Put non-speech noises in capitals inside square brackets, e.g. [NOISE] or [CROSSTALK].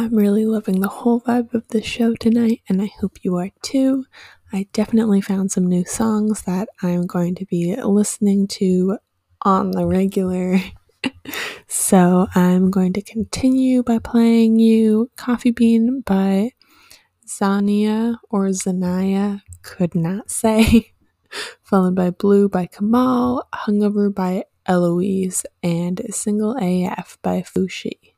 I'm really loving the whole vibe of this show tonight, and I hope you are too. I definitely found some new songs that I'm going to be listening to on the regular. [LAUGHS] so I'm going to continue by playing you Coffee Bean by Zania or Zanaya, could not say, [LAUGHS] followed by Blue by Kamal, Hungover by Eloise, and Single AF by Fushi.